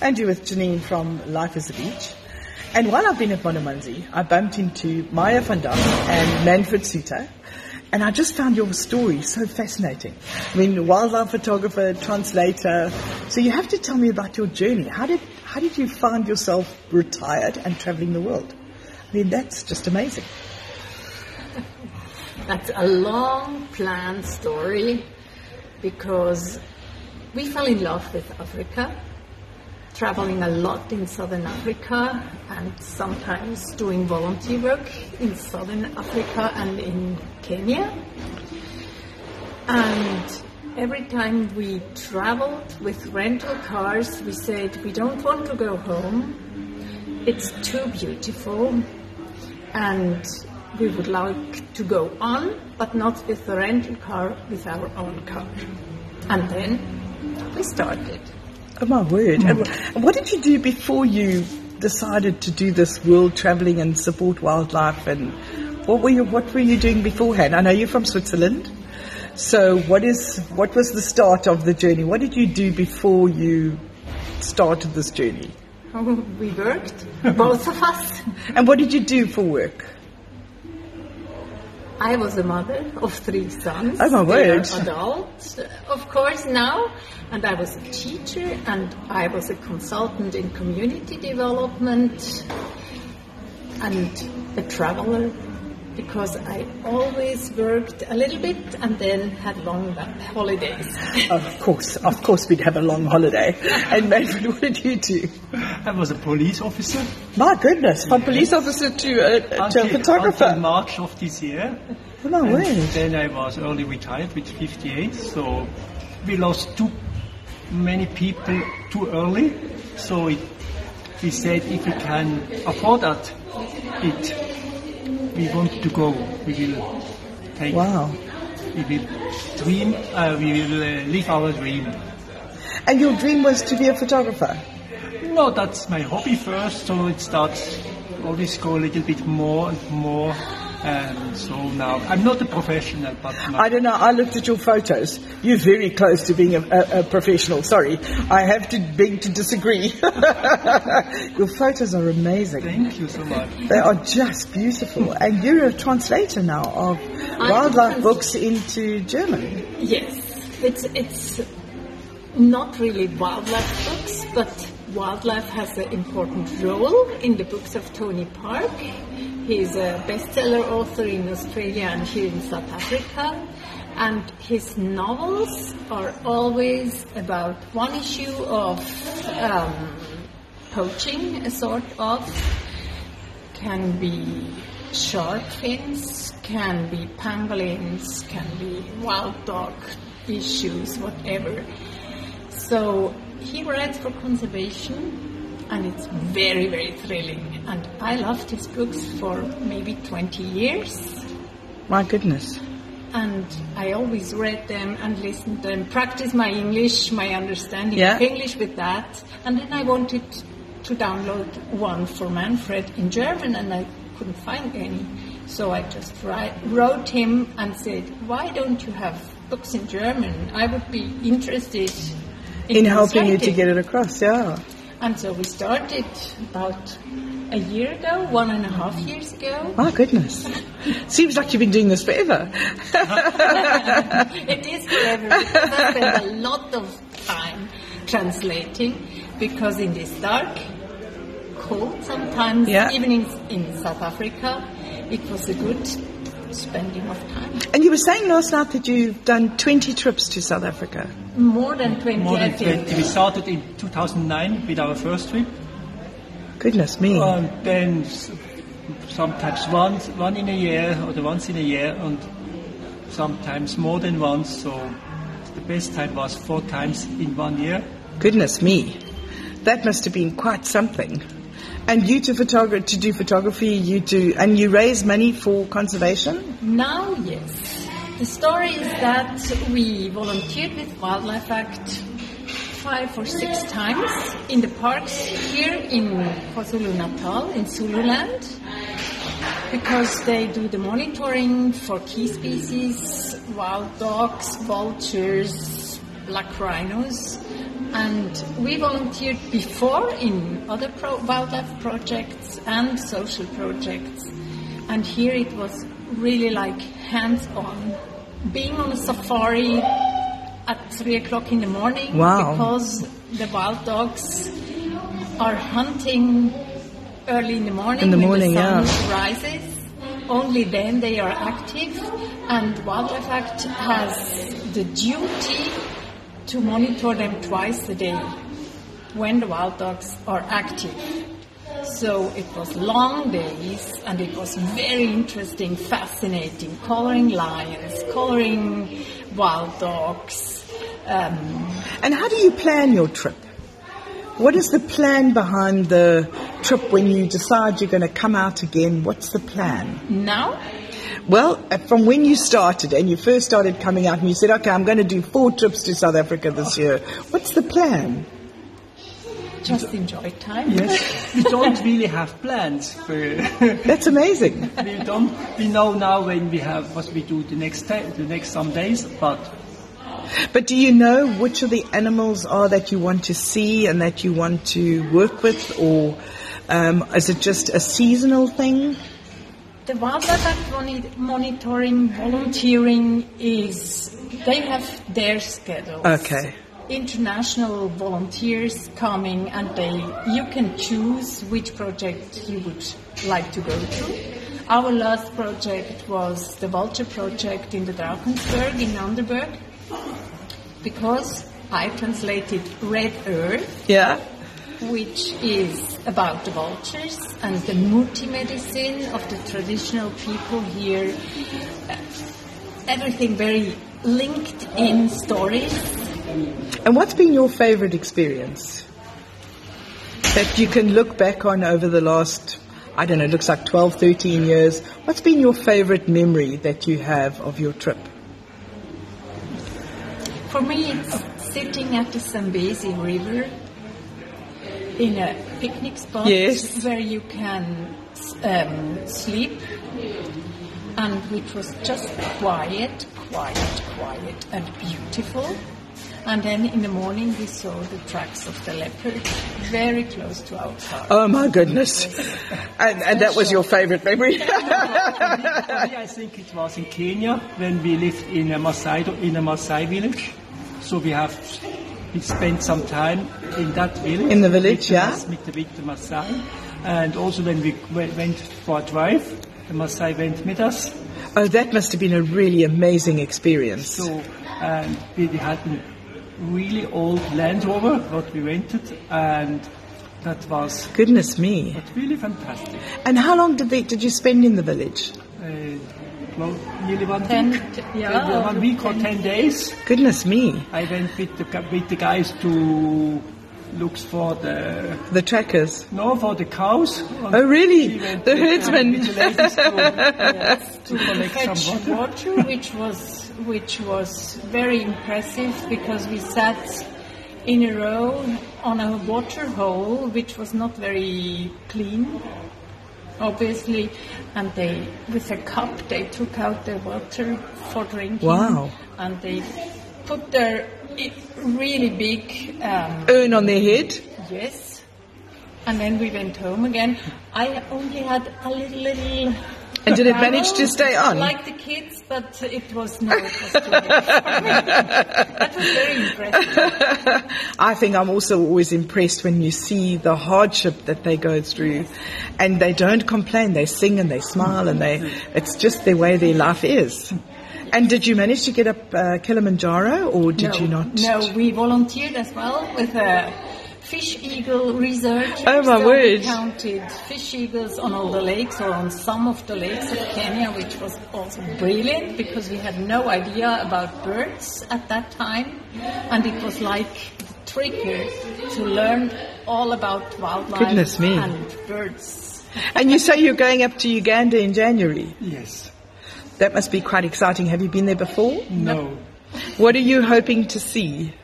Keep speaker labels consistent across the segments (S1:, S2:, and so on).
S1: And you with Janine from Life is a Beach. And while I've been at Bonamanzi, I bumped into Maya van Dam and Manfred Suter. And I just found your story so fascinating. I mean, wildlife photographer, translator. So you have to tell me about your journey. How did, how did you find yourself retired and traveling the world? I mean, that's just amazing.
S2: That's a long planned story because we fell in love with Africa, traveling a lot in southern Africa and sometimes doing volunteer work in southern Africa and in Kenya. And every time we traveled with rental cars, we said, we don't want to go home. It's too beautiful. And we would like to go on, but not with the rental car, with our own car. And then we started.
S1: Oh my word. And what did you do before you decided to do this world traveling and support wildlife and what were you what were you doing beforehand? I know you're from Switzerland. So what is what was the start of the journey? What did you do before you started this journey?
S2: we worked, both of us.
S1: And what did you do for work?
S2: I was a mother of three sons.
S1: Oh my word.
S2: adults, of course, now. And I was a teacher and I was a consultant in community development and a traveler because I always worked a little bit and then had long holidays.
S1: Of course, of course we'd have a long holiday. And Manfred, what did you do?
S3: I was a police officer
S1: My goodness, from police officer to a, to a photographer.
S3: until March of this year.
S1: Oh my
S3: And
S1: word.
S3: then I was early retired with 58, so we lost too many people too early. So it, we said if we can afford that, it we want to go. We will take.
S1: Wow.
S3: We will dream. Uh, we will uh, live our dream.
S1: And your dream was to be a photographer?
S3: No, that's my hobby first. So it starts always go a little bit more and more. And so now I'm not a professional, but
S1: I don't know. I looked at your photos. You're very close to being a, a, a professional. Sorry, I have to beg to disagree. your photos are amazing.
S3: Thank you so much.
S1: They are just beautiful. And you're a translator now of wildlife books into German.
S2: Yes, it's it's not really wildlife books, but wildlife has an important role in the books of Tony Park. He's a bestseller author in Australia and here in South Africa. And his novels are always about one issue of um, poaching, a sort of, can be shark fins, can be pangolins, can be wild dog issues, whatever. So he writes for conservation and it's very, very thrilling. And I loved his books for maybe 20 years.
S1: My goodness.
S2: And I always read them and listened to them, practice my English, my understanding
S1: Yeah.
S2: of English with that. And then I wanted to download one for Manfred in German and I couldn't find any. So I just write, wrote him and said, why don't you have books in German? I would be interested in,
S1: In helping you to get it across, yeah.
S2: And so we started about a year ago, one and a half years ago.
S1: My goodness. Seems like you've been doing this forever.
S2: it is forever because I spent a lot of time translating because in this dark, cold sometimes,
S1: Yeah.
S2: even in, in South Africa, it was a good spending of time.
S1: And you were saying last night that you've done 20 trips to South Africa.
S2: More than 20,
S3: more than 20. We started in 2009 with our first trip,
S1: Goodness me.
S3: and then sometimes once, one in a year or the once in a year, and sometimes more than once. So the best time was four times in one year.
S1: Goodness me. That must have been quite something. And you to photogra- to do photography, you do, and you raise money for conservation?
S2: Now, yes. The story is that we volunteered with Wildlife Act five or six times in the parks here in KwaZulu Natal, in Zululand, because they do the monitoring for key species, wild dogs, vultures, black rhinos, And we volunteered before in other pro- wildlife projects and social projects. And here it was really like hands on. Being on a safari at three o'clock in the morning
S1: Wow.
S2: because the wild dogs are hunting early in the morning
S1: In the
S2: when
S1: morning,
S2: the sun
S1: yeah.
S2: rises. Only then they are active, and Wildlife Act has the duty to monitor them twice a day when the wild dogs are active. So it was long days and it was very interesting, fascinating, coloring lions, coloring wild dogs. Um,
S1: And how do you plan your trip? What is the plan behind the trip when you decide you're going to come out again? What's the plan?
S2: now,
S1: Well, uh, from when you started and you first started coming out and you said, okay, I'm going to do four trips to South Africa this year. What's the plan?
S2: just enjoy time.
S3: Yes, we don't really have plans. We,
S1: That's amazing.
S3: we don't. We know now when we have what we do the next day, the next some days, but
S1: But do you know which of the animals are that you want to see and that you want to work with or um, is it just a seasonal thing?
S2: The Wildlife monitoring volunteering is they have their schedules.
S1: Okay.
S2: International volunteers coming and they you can choose which project you would like to go to. Our last project was the Vulture project in the Drakensberg in Underberg because I translated Red Earth
S1: Yeah.
S2: Which is about the vultures and the muti-medicine of the traditional people here. Uh, Everything very linked in stories.
S1: And what's been your favorite experience that you can look back on over the last, I don't know, it looks like 12, 13 years? What's been your favorite memory that you have of your trip?
S2: For me, it's sitting at the Zambezi River in a picnic spot
S1: Yes.
S2: where you can um, sleep and which was just quiet, quiet, quiet and beautiful. And then in the morning we saw the tracks of the leopard very close to our car.
S1: Oh my goodness. And, and that was your favorite memory?
S3: I think it was in Kenya when we lived in a Maasai in a Maasai village. So we have we spent some time in that village.
S1: In the village, yeah.
S3: With the, with the Maasai, and also when we we- went for a drive, the Maasai went with us.
S1: oh, that must have been a really amazing experience.
S3: So and we had a really old Land Rover what we rented, and that was
S1: Goodness me.
S3: really fantastic.
S1: And how long did, they, did you spend in the village?
S3: Uh, well, nearly one
S2: Ten-
S3: week.
S2: yeah,
S3: Uh, one week or
S2: ten
S3: days.
S1: Goodness me.
S3: I went with the with the guys to look for the
S1: The trackers.
S3: no for the cows.
S1: Oh, really? The
S3: with,
S1: herdsmen.
S3: with the to, to collect some water.
S2: water, which was which was very impressive because we sat in a row on a water hole, which was not very clean, obviously, and they with a cup they took out the water for drinking.
S1: Wow.
S2: And they put their really big um,
S1: Urn on their head.
S2: Yes. And then we went home again. I only had a little, little.
S1: And did it manage to stay on?
S2: Like the kids, but it was no. It was too heavy for me. That was very impressive.
S1: I think I'm also always impressed when you see the hardship that they go through, and they don't complain. They sing and they smile, and they. It's just the way their life is. And did you manage to get up uh, Kilimanjaro, or did
S2: no,
S1: you not?
S2: No, we volunteered as well with a fish eagle research.
S1: Oh, my
S2: so
S1: word.
S2: We counted fish eagles on all the lakes or on some of the lakes of Kenya, which was also brilliant because we had no idea about birds at that time, and it was like the trigger to learn all about wildlife
S1: Goodness me.
S2: and birds.
S1: And you say you're going up to Uganda in January.
S3: Yes.
S1: That must be quite exciting. Have you been there before?
S3: No.
S1: What are you hoping to see?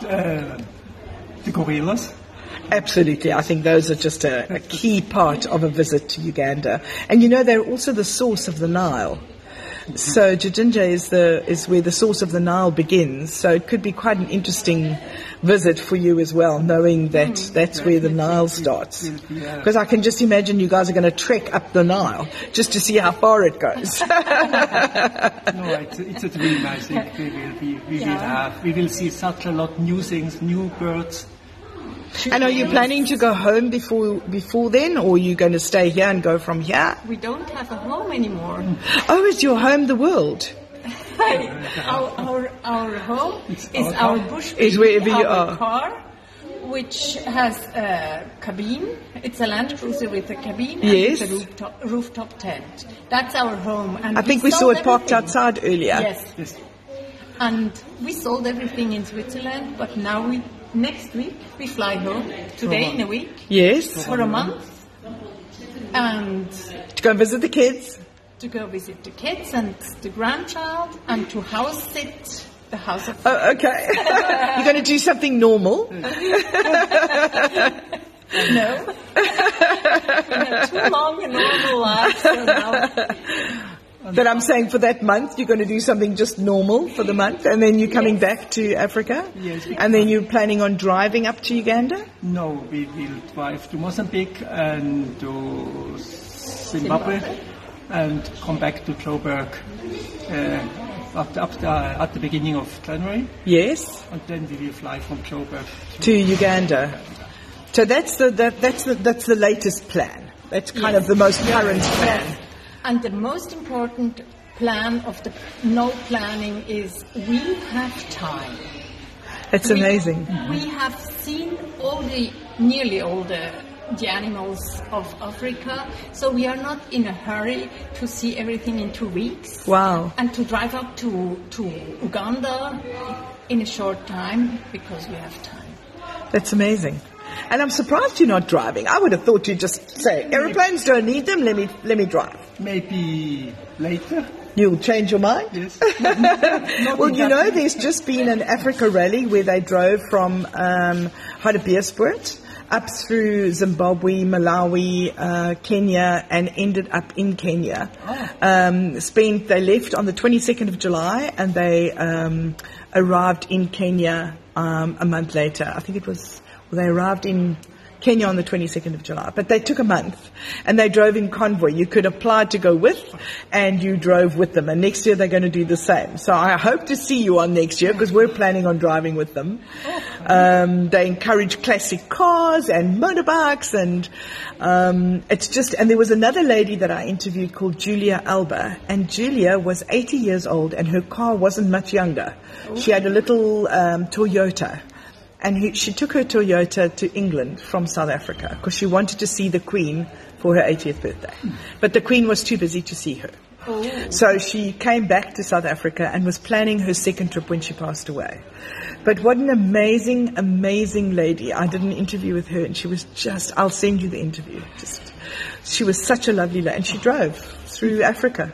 S3: Uh, the gorillas.
S1: Absolutely. I think those are just a, a key part of a visit to Uganda. And you know, they're also the source of the Nile. So Jijinja is the is where the source of the Nile begins. So it could be quite an interesting visit for you as well, knowing that hmm. that's where the Nile starts. Because I can just imagine you guys are going to trek up the Nile just to see how far it goes.
S3: No, it's, it's a dream. I think we will be, we will have, we will see such a lot new things, new birds.
S1: And are you planning to go home before before then, or are you going to stay here and go from here?
S2: We don't have a home anymore.
S1: Oh, is your home the world?
S2: our, our, our home is
S3: our
S2: our bush
S1: Is wherever you are.
S2: car, which has a cabin. It's a Land Cruiser with a cabin
S1: Yes.
S2: and it's a rooftop, rooftop tent. That's our home. And
S1: I think we saw it parked outside earlier.
S2: Yes,
S3: Yes.
S2: and we sold everything in Switzerland, but now we next week we fly home. Today in a week
S1: Yes.
S2: for a month, and
S1: To go and visit the kids.
S2: to go visit the kids and the grandchild, and to house sit the house of
S1: Oh, okay. You're going to do something normal.
S2: No. too long a normal life, so now
S1: But I'm saying for that month, you're going to do something just normal for the month, and then you're coming back to Africa.
S3: Yes.
S1: And then you're planning on driving up to Uganda.
S3: No, we will drive to Mozambique and to Zimbabwe, and come back to Joburg uh, at, at, the, at the beginning of January,
S1: Yes.
S3: and then we will fly from Joburg.
S1: To Uganda. So that's the that, that's the that's the latest plan. That's kind of the most current plan.
S2: And the most important plan of the no planning is we have time.
S1: It's
S2: We-
S1: amazing.
S2: We have seen all the, nearly all the, the animals of Africa, so we are not in a hurry to see everything in two weeks.
S1: Wow.
S2: And to drive up to, to Uganda in a short time because we have time.
S1: That's amazing. And I'm surprised you're not driving. I would have thought you'd just say, aeroplanes don't need them, let me, let me drive.
S3: Maybe later.
S1: You'll change your mind?
S3: Yes.
S1: Well, you know, there's just been an Africa rally where they drove from um, Hartbeespoort up through Zimbabwe, Malawi, uh, Kenya, and ended up in Kenya. Um, spent, they left on the 22nd of July and they um, arrived in Kenya um, a month later. I think it was, they arrived in Kenya on the 22nd of July. But they took a month and they drove in convoy. You could apply to go with and you drove with them. And next year they're going to do the same. So I hope to see you on next year because we're planning on driving with them. Um, they encourage classic cars and motorbikes and um, it's just, and there was another lady that I interviewed called Julia Alba and Julia was 80 years old and her car wasn't much younger. She had a little um, Toyota and he, she took her Toyota to England from South Africa because she wanted to see the Queen for her 80th birthday. But the Queen was too busy to see her. Oh. So she came back to South Africa and was planning her second trip when she passed away. But what an amazing, amazing lady. I did an interview with her and she was just, I'll send you the interview. Just, she was such a lovely lady and she drove through Africa.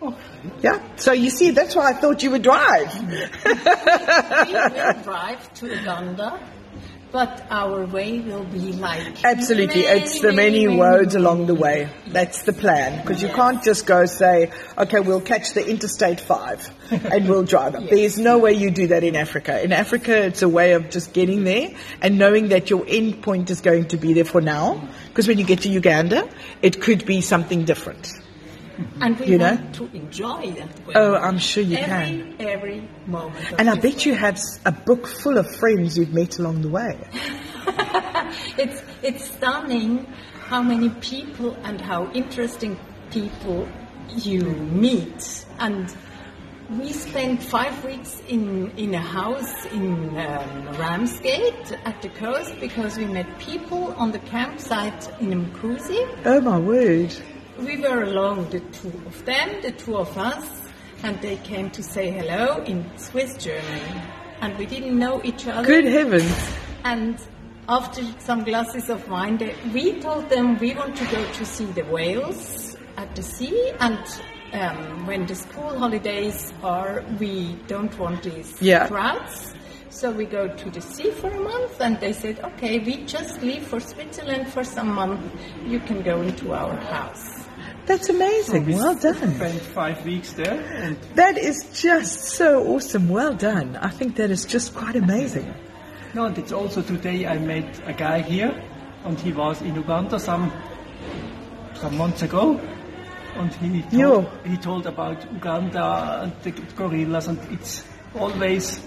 S1: Oh. Yeah. So you see, that's why I thought you would drive.
S2: we will drive to Uganda, but our way will be like
S1: Absolutely,
S2: many,
S1: it's the many
S2: many,
S1: roads
S2: many-
S1: along the way. That's the plan, because you can't just go say, okay, we'll catch the Interstate 5 and we'll drive up. There's no way you do that in Africa. In Africa, it's a way of just getting there and knowing that your end point is going to be there for now, because when you get to Uganda, it could be something different.
S2: And we
S1: You know?
S2: want to enjoy that way.
S1: Oh, I'm sure you
S2: every,
S1: can.
S2: Every moment.
S1: And I bet you have a book full of friends you've met along the way.
S2: It's it's stunning how many people and how interesting people you meet. And we spent five weeks in in a house in um, Ramsgate at the coast because we met people on the campsite in Mkuzi.
S1: Oh my word.
S2: We were alone, the two of them, the two of us, and they came to say hello in Swiss German. And we didn't know each other.
S1: Good heavens.
S2: And after some glasses of wine, they, we told them we want to go to see the whales at the sea, and um, when the school holidays are, we don't want these
S1: Yeah.
S2: crowds. So we go to the sea for a month, and they said, "Okay, we just leave for Switzerland for some month. You can go into our house."
S1: That's amazing.
S3: we
S1: well done.
S3: Spent five weeks there,
S1: That is just so awesome. Well done. I think that is just quite amazing.
S3: no, and it's also today I met a guy here, and he was in Uganda some some months ago, and he told,
S1: Yo.
S3: he told about Uganda and the gorillas, and it's always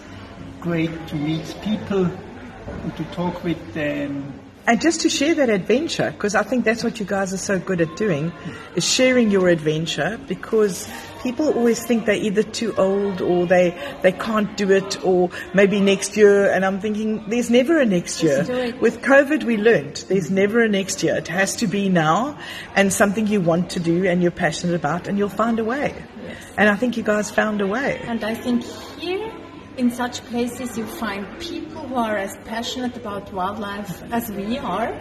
S3: great to meet people and to talk with them.
S1: And just to share that adventure, because I think that's what you guys are so good at doing, is sharing your adventure because people always think they're either too old or they, they can't do it or maybe next year. And I'm thinking there's never a next year. With COVID, we learned there's mm-hmm. never a next year. It has to be now and something you want to do and you're passionate about and you'll find a way.
S2: Yes.
S1: And I think you guys found a way.
S2: And I think here, in such places, you find people who are as passionate about wildlife as we are.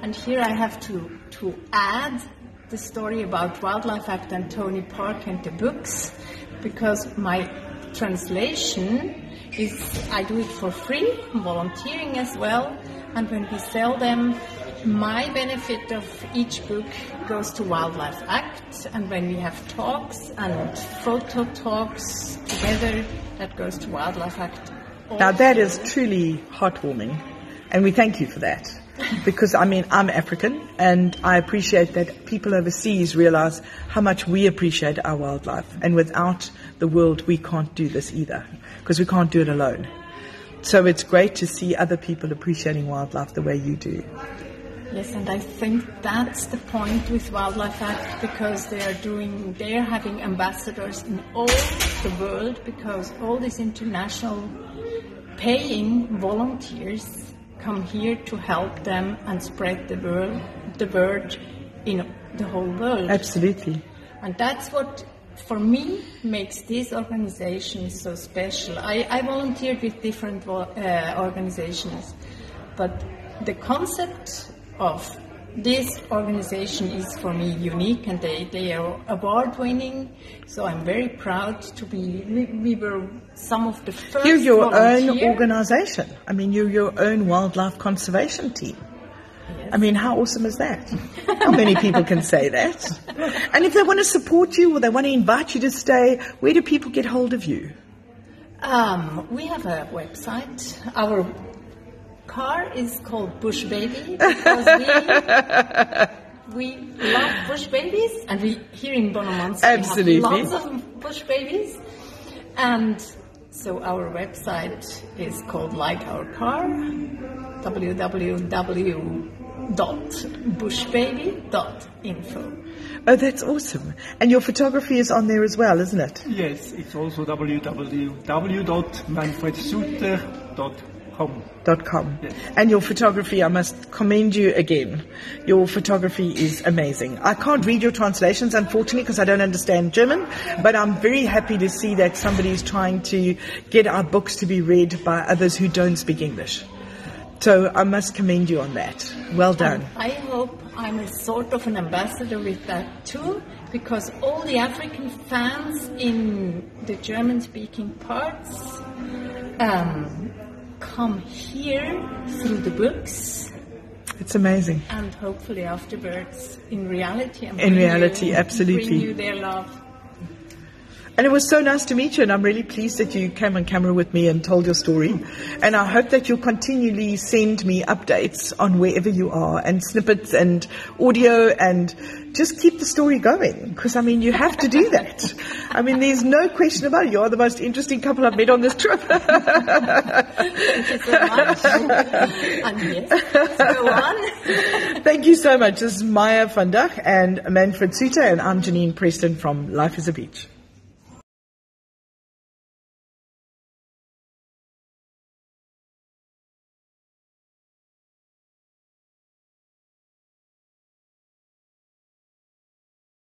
S2: And here I have to, to add the story about Wildlife Act and Tony Park and the books, because my translation is I do it for free, volunteering as well, and when we sell them, my benefit of each book goes to Wildlife Act, and when we have talks and photo talks together, that goes to Wildlife Act.
S1: Now that is truly heartwarming, and we thank you for that. Because I mean, I'm African, and I appreciate that people overseas realize how much we appreciate our wildlife. And without the world, we can't do this either, because we can't do it alone. So it's great to see other people appreciating wildlife the way you do.
S2: Yes, and I think that's the point with Wildlife Act because they are doing, they are having ambassadors in all the world because all these international paying volunteers come here to help them and spread the word, the word in the whole world.
S1: Absolutely.
S2: And that's what, for me, makes these organizations so special. I, I volunteered with different uh, organizations, but the concept of this organization is for me unique and they, they are award winning. So I'm very proud to be, we, we were some of the 1st
S1: You're your own organization. I mean, you're your own wildlife conservation team. I mean, how awesome is that? How many people can say that? And if they want to support you or they want to invite you to stay, where do people get hold of you?
S2: Um, we have a website. Our car is called Bushbaby because we, we love bush babies, and we here in Bonamanzi
S1: Absolutely.
S2: we have lots of bush babies, and so our website is called Like Our Car, www.bushbaby.info.
S1: Oh, that's awesome. And your photography is on there as well, isn't it?
S3: Yes, it's also www.manfredsuter.com.
S1: Dot com.
S3: Yes.
S1: And your photography, I must commend you again. Your photography is amazing. I can't read your translations, unfortunately, because I don't understand German, but I'm very happy to see that somebody is trying to get our books to be read by others who don't speak English. So I must commend you on that. Well done.
S2: I hope I'm a sort of an ambassador with that too, because all the African fans in the German speaking parts um, come here through the books
S1: It's amazing.
S2: and hopefully afterwards in reality. and
S1: In reality,
S2: you-
S1: absolutely.
S2: Bring you their love.
S1: And it was so nice to meet you, and I'm really pleased that you came on camera with me and told your story. And I hope that you'll continually send me updates on wherever you are, and snippets and audio, and just keep the story going. Because I mean, you have to do that. I mean, there's no question about it. You are the most interesting couple I've met on this trip.
S2: Thank you so much. and yes, let's go on.
S1: Thank you so much. This is Maya van Dach and Manfred Suter, and I'm Janine Preston from Life is a Beach.